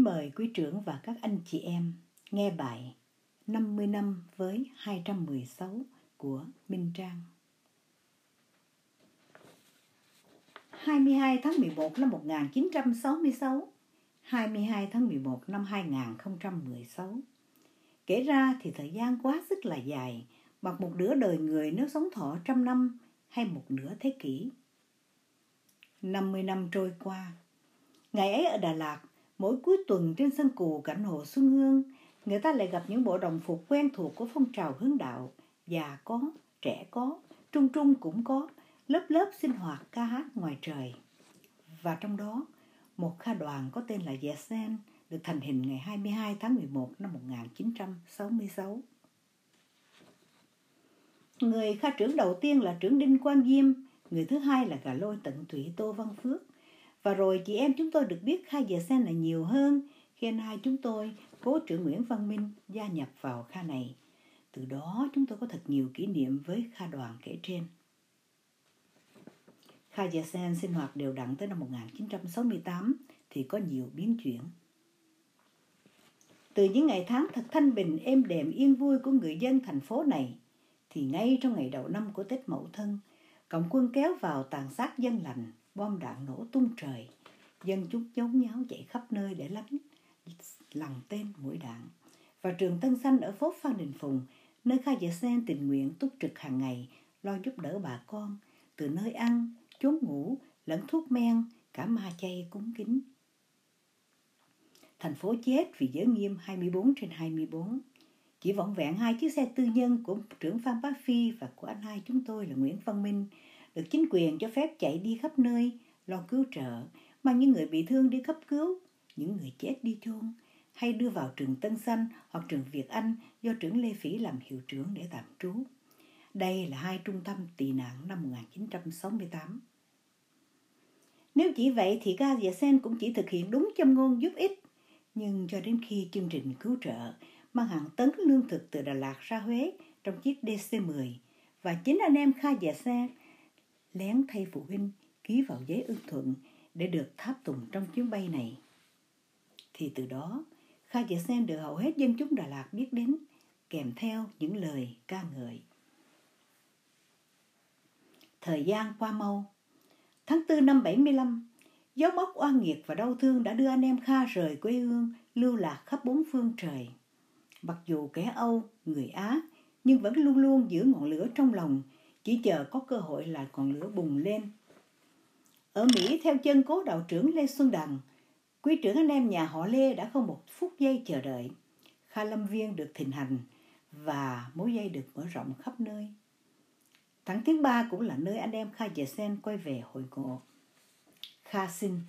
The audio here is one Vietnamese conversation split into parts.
Kính mời quý trưởng và các anh chị em nghe bài 50 năm với 216 của Minh Trang. 22 tháng 11 năm 1966, 22 tháng 11 năm 2016. Kể ra thì thời gian quá sức là dài, bằng một nửa đời người nếu sống thọ trăm năm hay một nửa thế kỷ. 50 năm trôi qua, ngày ấy ở Đà Lạt, mỗi cuối tuần trên sân cù cảnh hồ Xuân Hương, người ta lại gặp những bộ đồng phục quen thuộc của phong trào hướng đạo, già có, trẻ có, trung trung cũng có, lớp lớp sinh hoạt ca hát ngoài trời. Và trong đó, một kha đoàn có tên là dạ Yesen được thành hình ngày 22 tháng 11 năm 1966. Người kha trưởng đầu tiên là trưởng Đinh Quang Diêm, người thứ hai là gà lôi tận thủy Tô Văn Phước. Và rồi chị em chúng tôi được biết kha sen là nhiều hơn khi anh hai chúng tôi, cố trưởng Nguyễn Văn Minh, gia nhập vào kha này. Từ đó chúng tôi có thật nhiều kỷ niệm với kha đoàn kể trên. Kha Yesen sinh hoạt đều đặn tới năm 1968 thì có nhiều biến chuyển. Từ những ngày tháng thật thanh bình, êm đềm, yên vui của người dân thành phố này, thì ngay trong ngày đầu năm của Tết Mậu Thân, cộng quân kéo vào tàn sát dân lành, bom đạn nổ tung trời, dân chúng nhốn nháo chạy khắp nơi để lánh, lằn tên mũi đạn. Và trường Tân Xanh ở phố Phan Đình Phùng, nơi Kha Dạ Sen tình nguyện túc trực hàng ngày, lo giúp đỡ bà con, từ nơi ăn, chốn ngủ, lẫn thuốc men, cả ma chay cúng kính. Thành phố chết vì giới nghiêm 24 trên 24. Chỉ vỏn vẹn hai chiếc xe tư nhân của trưởng Phan Bá Phi và của anh hai chúng tôi là Nguyễn Văn Minh được chính quyền cho phép chạy đi khắp nơi, lo cứu trợ, mang những người bị thương đi cấp cứu, những người chết đi chôn, hay đưa vào trường Tân Xanh hoặc trường Việt Anh do trưởng Lê Phỉ làm hiệu trưởng để tạm trú. Đây là hai trung tâm tị nạn năm 1968. Nếu chỉ vậy thì ga sen cũng chỉ thực hiện đúng châm ngôn giúp ích. Nhưng cho đến khi chương trình cứu trợ mang hàng tấn lương thực từ Đà Lạt ra Huế trong chiếc DC-10 và chính anh em Kha dạ và Xe lén thay phụ huynh ký vào giấy ưng thuận để được tháp tùng trong chuyến bay này. Thì từ đó, Kha dạ và Sen được hầu hết dân chúng Đà Lạt biết đến kèm theo những lời ca ngợi. Thời gian qua mau. Tháng 4 năm 75, dấu mốc oan nghiệt và đau thương đã đưa anh em Kha rời quê hương, lưu lạc khắp bốn phương trời. Mặc dù kẻ Âu, người Á, nhưng vẫn luôn luôn giữ ngọn lửa trong lòng, chỉ chờ có cơ hội là ngọn lửa bùng lên. Ở Mỹ, theo chân cố đạo trưởng Lê Xuân Đằng, quý trưởng anh em nhà họ Lê đã không một phút giây chờ đợi. Kha Lâm Viên được thịnh hành và mối dây được mở rộng khắp nơi. Tháng thứ ba cũng là nơi anh em Kha Dạ Sen quay về hội ngộ. Kha Sinh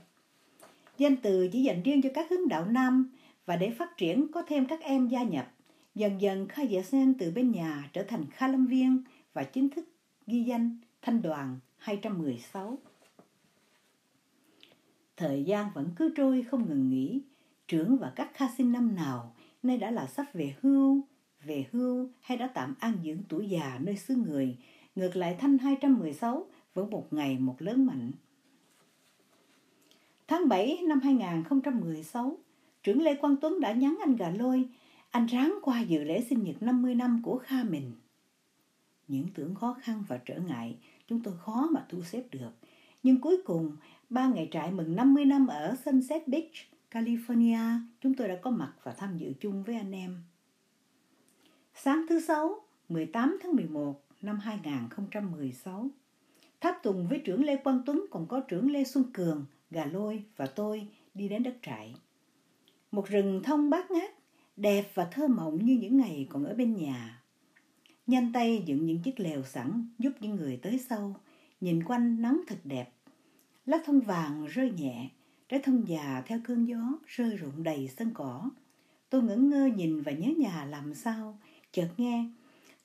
Danh từ chỉ dành riêng cho các hướng đạo nam và để phát triển có thêm các em gia nhập. Dần dần khai Dạ Sen từ bên nhà trở thành Kha Lâm Viên và chính thức ghi danh Thanh đoàn 216. Thời gian vẫn cứ trôi không ngừng nghỉ. Trưởng và các Kha sinh năm nào nay đã là sắp về hưu, về hưu hay đã tạm an dưỡng tuổi già nơi xứ người Ngược lại Thanh 216 vẫn một ngày một lớn mạnh. Tháng 7 năm 2016, trưởng Lê Quang Tuấn đã nhắn anh gà lôi, anh ráng qua dự lễ sinh nhật 50 năm của Kha mình. Những tưởng khó khăn và trở ngại chúng tôi khó mà thu xếp được. Nhưng cuối cùng, ba ngày trại mừng 50 năm ở Sunset Beach, California, chúng tôi đã có mặt và tham dự chung với anh em. Sáng thứ Sáu, 18 tháng 11, năm 2016. Tháp Tùng với trưởng Lê Quang Tuấn còn có trưởng Lê Xuân Cường, Gà Lôi và tôi đi đến đất trại. Một rừng thông bát ngát, đẹp và thơ mộng như những ngày còn ở bên nhà. Nhanh tay dựng những chiếc lều sẵn giúp những người tới sau, nhìn quanh nắng thật đẹp. Lá thông vàng rơi nhẹ, trái thông già theo cơn gió rơi rụng đầy sân cỏ. Tôi ngẩn ngơ nhìn và nhớ nhà làm sao, chợt nghe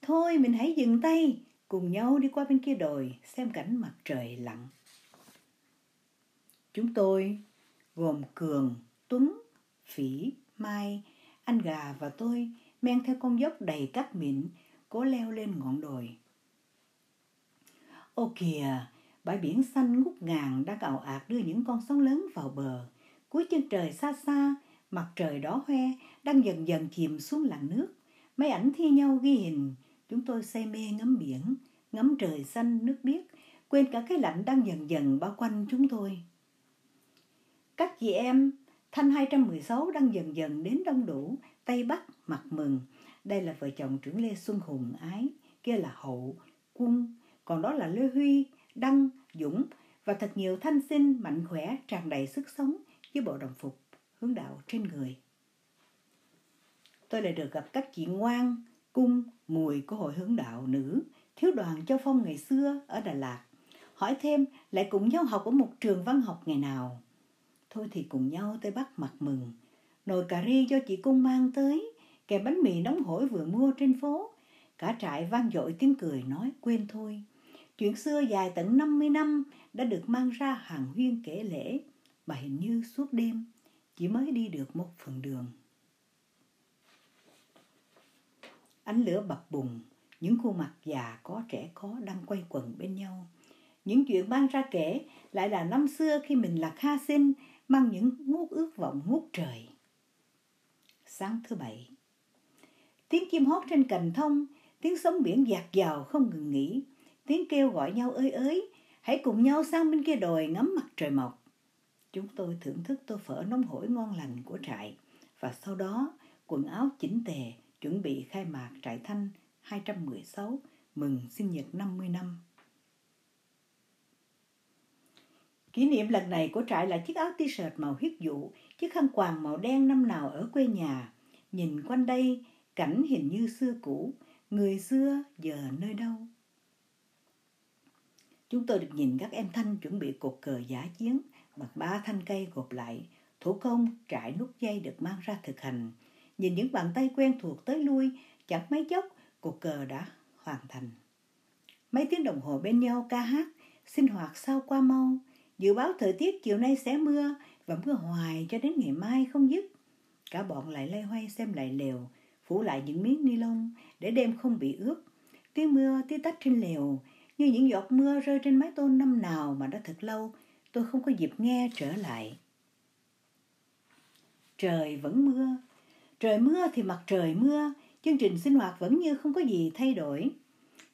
Thôi mình hãy dừng tay, cùng nhau đi qua bên kia đồi xem cảnh mặt trời lặn. Chúng tôi, gồm Cường, Tuấn, Phỉ, Mai, anh gà và tôi men theo con dốc đầy cát mịn, cố leo lên ngọn đồi. Ô kìa, bãi biển xanh ngút ngàn đang ảo ạt đưa những con sóng lớn vào bờ. Cuối chân trời xa xa, Mặt trời đỏ hoe đang dần dần chìm xuống làn nước. Mấy ảnh thi nhau ghi hình. Chúng tôi say mê ngắm biển, ngắm trời xanh nước biếc, quên cả cái lạnh đang dần dần bao quanh chúng tôi. Các chị em, Thanh 216 đang dần dần đến đông đủ, Tây Bắc mặt mừng. Đây là vợ chồng trưởng Lê Xuân Hùng Ái, kia là Hậu, Quân, còn đó là Lê Huy, Đăng, Dũng và thật nhiều thanh sinh mạnh khỏe tràn đầy sức sống với bộ đồng phục hướng đạo trên người. Tôi lại được gặp các chị Ngoan, Cung, Mùi của hội hướng đạo nữ, thiếu đoàn cho Phong ngày xưa ở Đà Lạt. Hỏi thêm lại cùng nhau học ở một trường văn học ngày nào. Thôi thì cùng nhau tới Bắc mặt mừng. Nồi cà ri do chị Cung mang tới, kèm bánh mì nóng hổi vừa mua trên phố. Cả trại vang dội tiếng cười nói quên thôi. Chuyện xưa dài tận 50 năm đã được mang ra hàng huyên kể lễ, mà hình như suốt đêm chỉ mới đi được một phần đường. Ánh lửa bập bùng, những khuôn mặt già có trẻ có đang quay quần bên nhau. Những chuyện mang ra kể lại là năm xưa khi mình là kha sinh mang những ngút ước vọng ngút trời. Sáng thứ bảy Tiếng chim hót trên cành thông, tiếng sóng biển dạt dào không ngừng nghỉ, tiếng kêu gọi nhau ơi ới, hãy cùng nhau sang bên kia đồi ngắm mặt trời mọc. Chúng tôi thưởng thức tô phở nóng hổi ngon lành của trại và sau đó quần áo chỉnh tề chuẩn bị khai mạc trại thanh 216 mừng sinh nhật 50 năm. Kỷ niệm lần này của trại là chiếc áo t-shirt màu huyết dụ, chiếc khăn quàng màu đen năm nào ở quê nhà. Nhìn quanh đây, cảnh hình như xưa cũ, người xưa giờ nơi đâu. Chúng tôi được nhìn các em thanh chuẩn bị cột cờ giả chiến bằng ba thanh cây gộp lại, thủ công trải nút dây được mang ra thực hành. Nhìn những bàn tay quen thuộc tới lui, chẳng mấy chốc cột cờ đã hoàn thành. Mấy tiếng đồng hồ bên nhau ca hát, sinh hoạt sao qua mau, Dự báo thời tiết chiều nay sẽ mưa và mưa hoài cho đến ngày mai không dứt. Cả bọn lại lay hoay xem lại lều, phủ lại những miếng ni lông để đêm không bị ướt. Tiếng mưa tí tách trên lều như những giọt mưa rơi trên mái tôn năm nào mà đã thật lâu tôi không có dịp nghe trở lại. Trời vẫn mưa. Trời mưa thì mặt trời mưa, chương trình sinh hoạt vẫn như không có gì thay đổi.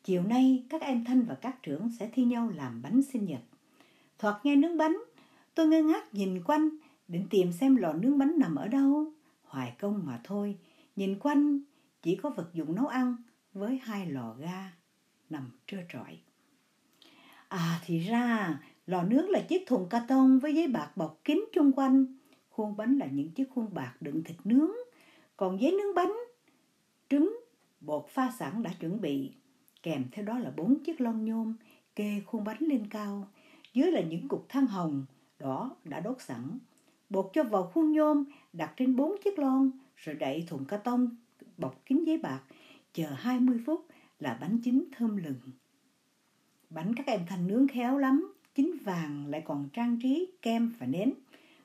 Chiều nay các em Thanh và các trưởng sẽ thi nhau làm bánh sinh nhật. Thoạt nghe nướng bánh, tôi ngơ ngác nhìn quanh, định tìm xem lò nướng bánh nằm ở đâu. Hoài công mà thôi, nhìn quanh chỉ có vật dụng nấu ăn với hai lò ga nằm trơ trọi. À thì ra, lò nướng là chiếc thùng ca tông với giấy bạc bọc kín chung quanh. Khuôn bánh là những chiếc khuôn bạc đựng thịt nướng. Còn giấy nướng bánh, trứng, bột pha sẵn đã chuẩn bị. Kèm theo đó là bốn chiếc lon nhôm kê khuôn bánh lên cao dưới là những cục than hồng đỏ đã đốt sẵn. Bột cho vào khuôn nhôm, đặt trên bốn chiếc lon, rồi đậy thùng ca tông bọc kín giấy bạc, chờ 20 phút là bánh chín thơm lừng. Bánh các em thành nướng khéo lắm, chín vàng lại còn trang trí kem và nến.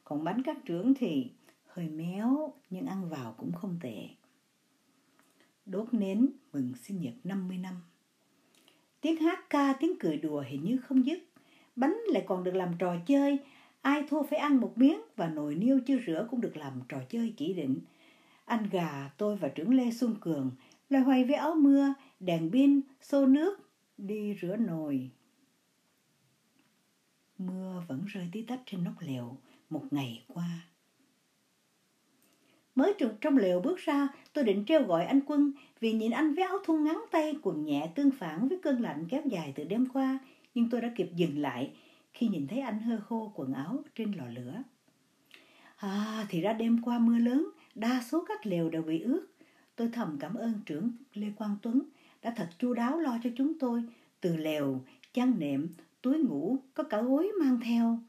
Còn bánh các trưởng thì hơi méo nhưng ăn vào cũng không tệ. Đốt nến mừng sinh nhật 50 năm. Tiếng hát ca, tiếng cười đùa hình như không dứt bánh lại còn được làm trò chơi. Ai thua phải ăn một miếng và nồi niêu chưa rửa cũng được làm trò chơi chỉ định. Anh gà, tôi và trưởng Lê Xuân Cường loay hoay với áo mưa, đèn pin, xô nước, đi rửa nồi. Mưa vẫn rơi tí tách trên nóc lều một ngày qua. Mới trong lều bước ra, tôi định treo gọi anh Quân vì nhìn anh với áo thun ngắn tay quần nhẹ tương phản với cơn lạnh kéo dài từ đêm qua nhưng tôi đã kịp dừng lại khi nhìn thấy anh hơ khô quần áo trên lò lửa. À, thì ra đêm qua mưa lớn, đa số các lều đều bị ướt. Tôi thầm cảm ơn trưởng Lê Quang Tuấn đã thật chu đáo lo cho chúng tôi, từ lều, chăn nệm, túi ngủ, có cả gối mang theo.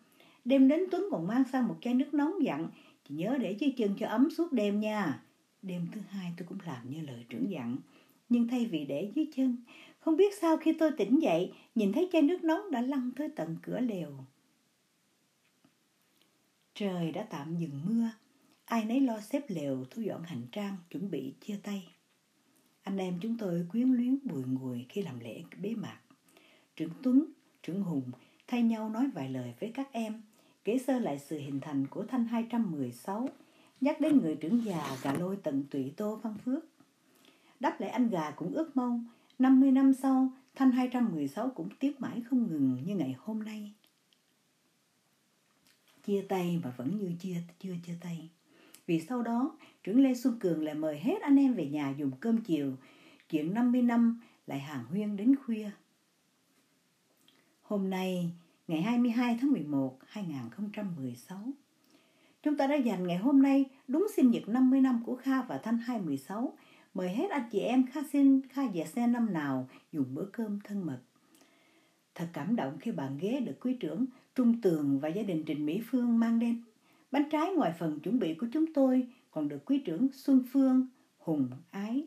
Đêm đến Tuấn còn mang sang một chai nước nóng dặn, chỉ nhớ để dưới chân cho ấm suốt đêm nha. Đêm thứ hai tôi cũng làm như lời trưởng dặn, nhưng thay vì để dưới chân, không biết sao khi tôi tỉnh dậy, nhìn thấy chai nước nóng đã lăn tới tận cửa lều. Trời đã tạm dừng mưa, ai nấy lo xếp lều thu dọn hành trang chuẩn bị chia tay. Anh em chúng tôi quyến luyến bùi ngùi khi làm lễ bế mạc. Trưởng Tuấn, trưởng Hùng thay nhau nói vài lời với các em, kể sơ lại sự hình thành của Thanh 216, nhắc đến người trưởng già gà lôi tận tụy Tô Văn Phước. Đáp lại anh gà cũng ước mong 50 năm sau Thanh 216 cũng tiếc mãi không ngừng như ngày hôm nay. Chia tay mà vẫn như chia chưa chia tay. Vì sau đó, trưởng Lê Xuân Cường lại mời hết anh em về nhà dùng cơm chiều. Chuyện 50 năm lại hàng huyên đến khuya. Hôm nay, ngày 22 tháng 11, 2016, chúng ta đã dành ngày hôm nay đúng sinh nhật 50 năm của Kha và Thanh 216 mời hết anh chị em Kha xin Kha và xe năm nào dùng bữa cơm thân mật. Thật cảm động khi bàn ghế được quý trưởng Trung Tường và gia đình Trình Mỹ Phương mang đến. Bánh trái ngoài phần chuẩn bị của chúng tôi còn được quý trưởng Xuân Phương, Hùng Ái,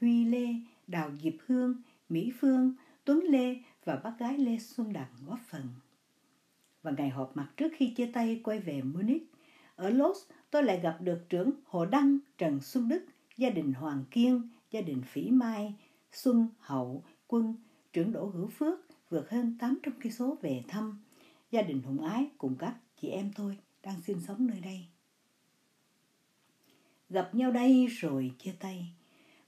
Huy Lê, Đào Diệp Hương, Mỹ Phương, Tuấn Lê và bác gái Lê Xuân Đặng góp phần. Và ngày họp mặt trước khi chia tay quay về Munich, ở Los tôi lại gặp được trưởng Hồ Đăng Trần Xuân Đức, gia đình Hoàng Kiên, gia đình Phỉ Mai, Xuân Hậu, Quân, trưởng Đỗ Hữu Phước vượt hơn 800 cây số về thăm gia đình Hùng Ái cùng các chị em tôi đang sinh sống nơi đây. Gặp nhau đây rồi chia tay.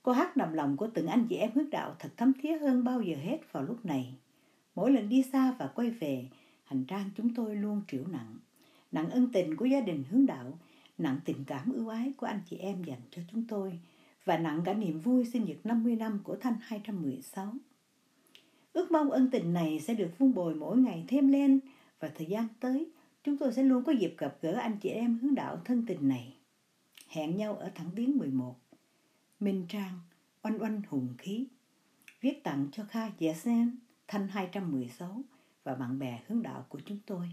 Cô hát nằm lòng của từng anh chị em hướng đạo thật thấm thía hơn bao giờ hết vào lúc này. Mỗi lần đi xa và quay về, hành trang chúng tôi luôn triểu nặng. Nặng ân tình của gia đình hướng đạo, nặng tình cảm ưu ái của anh chị em dành cho chúng tôi và nặng cả niềm vui sinh nhật 50 năm của Thanh 216. Ước mong ân tình này sẽ được vun bồi mỗi ngày thêm lên và thời gian tới chúng tôi sẽ luôn có dịp gặp gỡ anh chị em hướng đạo thân tình này. Hẹn nhau ở thẳng tiếng 11. Minh Trang, oanh oanh hùng khí. Viết tặng cho Kha Dạ Sen, Thanh 216 và bạn bè hướng đạo của chúng tôi.